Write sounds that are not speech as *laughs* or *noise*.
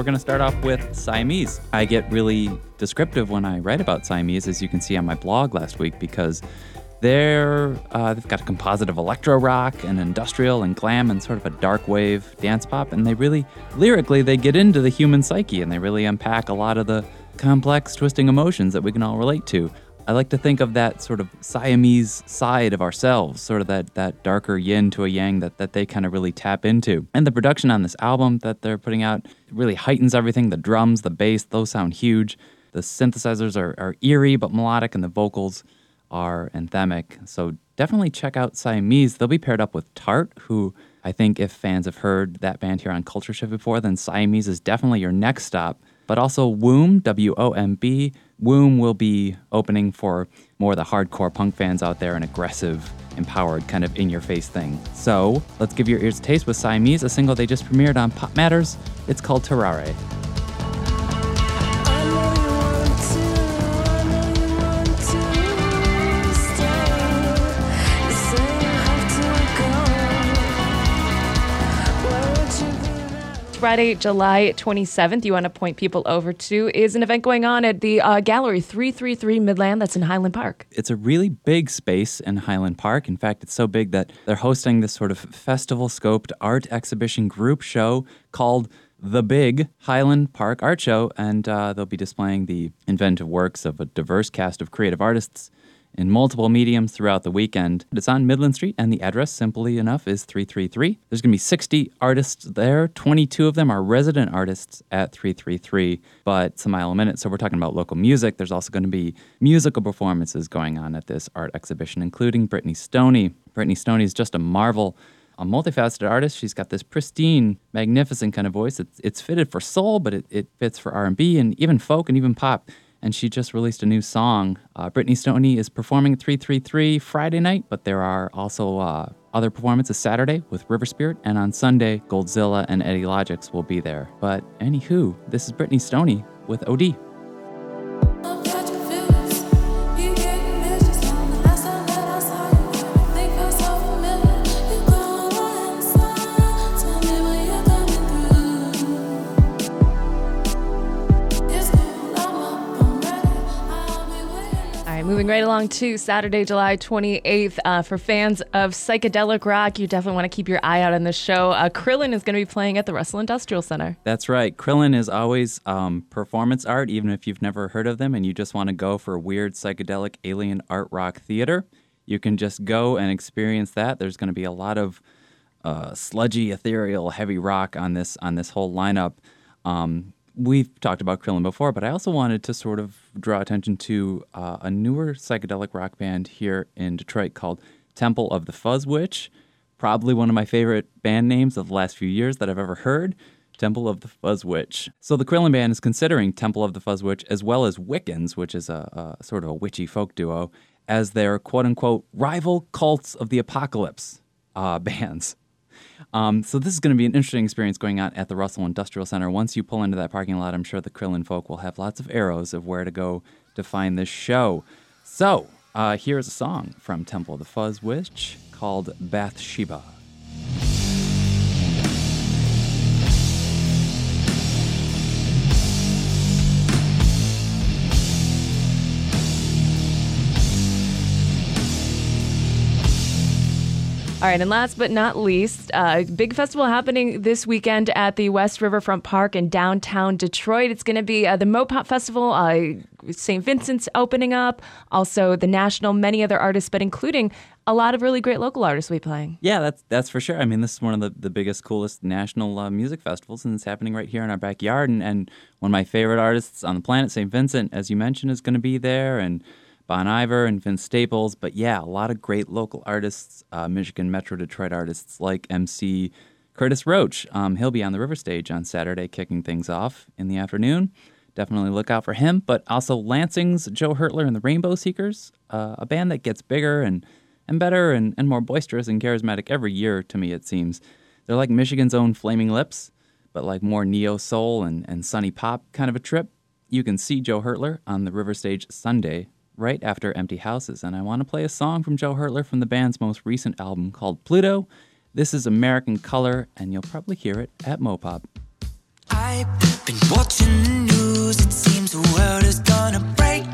We're going to start off with Siamese. I get really descriptive when I write about Siamese, as you can see on my blog last week, because they're uh, they've got a composite of electro rock and industrial and glam and sort of a dark wave dance pop, and they really lyrically they get into the human psyche and they really unpack a lot of the complex, twisting emotions that we can all relate to. I like to think of that sort of Siamese side of ourselves, sort of that that darker yin to a yang that, that they kind of really tap into. And the production on this album that they're putting out really heightens everything. The drums, the bass, those sound huge. The synthesizers are, are eerie but melodic, and the vocals are anthemic. So definitely check out Siamese. They'll be paired up with Tart, who I think if fans have heard that band here on Culture Shift before, then Siamese is definitely your next stop. But also Womb, W O M B, Womb will be opening for more of the hardcore punk fans out there, an aggressive, empowered, kind of in your face thing. So let's give your ears a taste with Siamese, a single they just premiered on Pop Matters. It's called Terrare. Friday, July 27th, you want to point people over to is an event going on at the uh, Gallery 333 Midland that's in Highland Park. It's a really big space in Highland Park. In fact, it's so big that they're hosting this sort of festival scoped art exhibition group show called the Big Highland Park Art Show, and uh, they'll be displaying the inventive works of a diverse cast of creative artists in multiple mediums throughout the weekend. It's on Midland Street, and the address, simply enough, is 333. There's going to be 60 artists there. 22 of them are resident artists at 333, but it's a mile a minute. So we're talking about local music. There's also going to be musical performances going on at this art exhibition, including Britney Stoney. Britney Stoney is just a marvel a multifaceted artist. She's got this pristine, magnificent kind of voice. It's, it's fitted for soul, but it, it fits for R&B and even folk and even pop and she just released a new song. Uh, Britney Stoney is performing at 333 Friday night, but there are also uh, other performances Saturday with River Spirit, and on Sunday, Goldzilla and Eddie Logix will be there. But anywho, this is Britney Stoney with OD. Moving right along to Saturday, July 28th. Uh, for fans of psychedelic rock, you definitely want to keep your eye out on this show. Uh, Krillin is going to be playing at the Russell Industrial Center. That's right. Krillin is always um, performance art, even if you've never heard of them and you just want to go for weird psychedelic alien art rock theater. You can just go and experience that. There's going to be a lot of uh, sludgy, ethereal, heavy rock on this on this whole lineup. Um, we've talked about Krillin before, but I also wanted to sort of draw attention to uh, a newer psychedelic rock band here in Detroit called Temple of the Fuzz Witch. Probably one of my favorite band names of the last few years that I've ever heard. Temple of the Fuzz Witch. So the Krillin Band is considering Temple of the Fuzz Witch as well as Wiccans, which is a, a sort of a witchy folk duo, as their quote unquote rival cults of the apocalypse uh, *laughs* bands. Um, so this is going to be an interesting experience going on at the Russell Industrial Center. Once you pull into that parking lot, I'm sure the Krillin folk will have lots of arrows of where to go to find this show. So uh, here's a song from Temple of the Fuzz Witch called Bathsheba. All right, and last but not least, uh, big festival happening this weekend at the West Riverfront Park in downtown Detroit. It's going to be uh, the Mopop Festival, uh, St. Vincent's opening up, also the National, many other artists, but including a lot of really great local artists we playing. Yeah, that's that's for sure. I mean, this is one of the, the biggest, coolest national uh, music festivals, and it's happening right here in our backyard. And, and one of my favorite artists on the planet, St. Vincent, as you mentioned, is going to be there, and Bon Iver and Vince Staples. But yeah, a lot of great local artists, uh, Michigan Metro Detroit artists like MC Curtis Roach. Um, he'll be on the River Stage on Saturday, kicking things off in the afternoon. Definitely look out for him. But also Lansing's Joe Hertler and the Rainbow Seekers, uh, a band that gets bigger and, and better and, and more boisterous and charismatic every year, to me, it seems. They're like Michigan's own Flaming Lips, but like more neo soul and, and sunny pop kind of a trip. You can see Joe Hertler on the River Stage Sunday, right after Empty Houses. And I want to play a song from Joe Hertler from the band's most recent album called Pluto. This is American Color, and you'll probably hear it at Mopop. I've been watching the news. It seems the world is gonna break.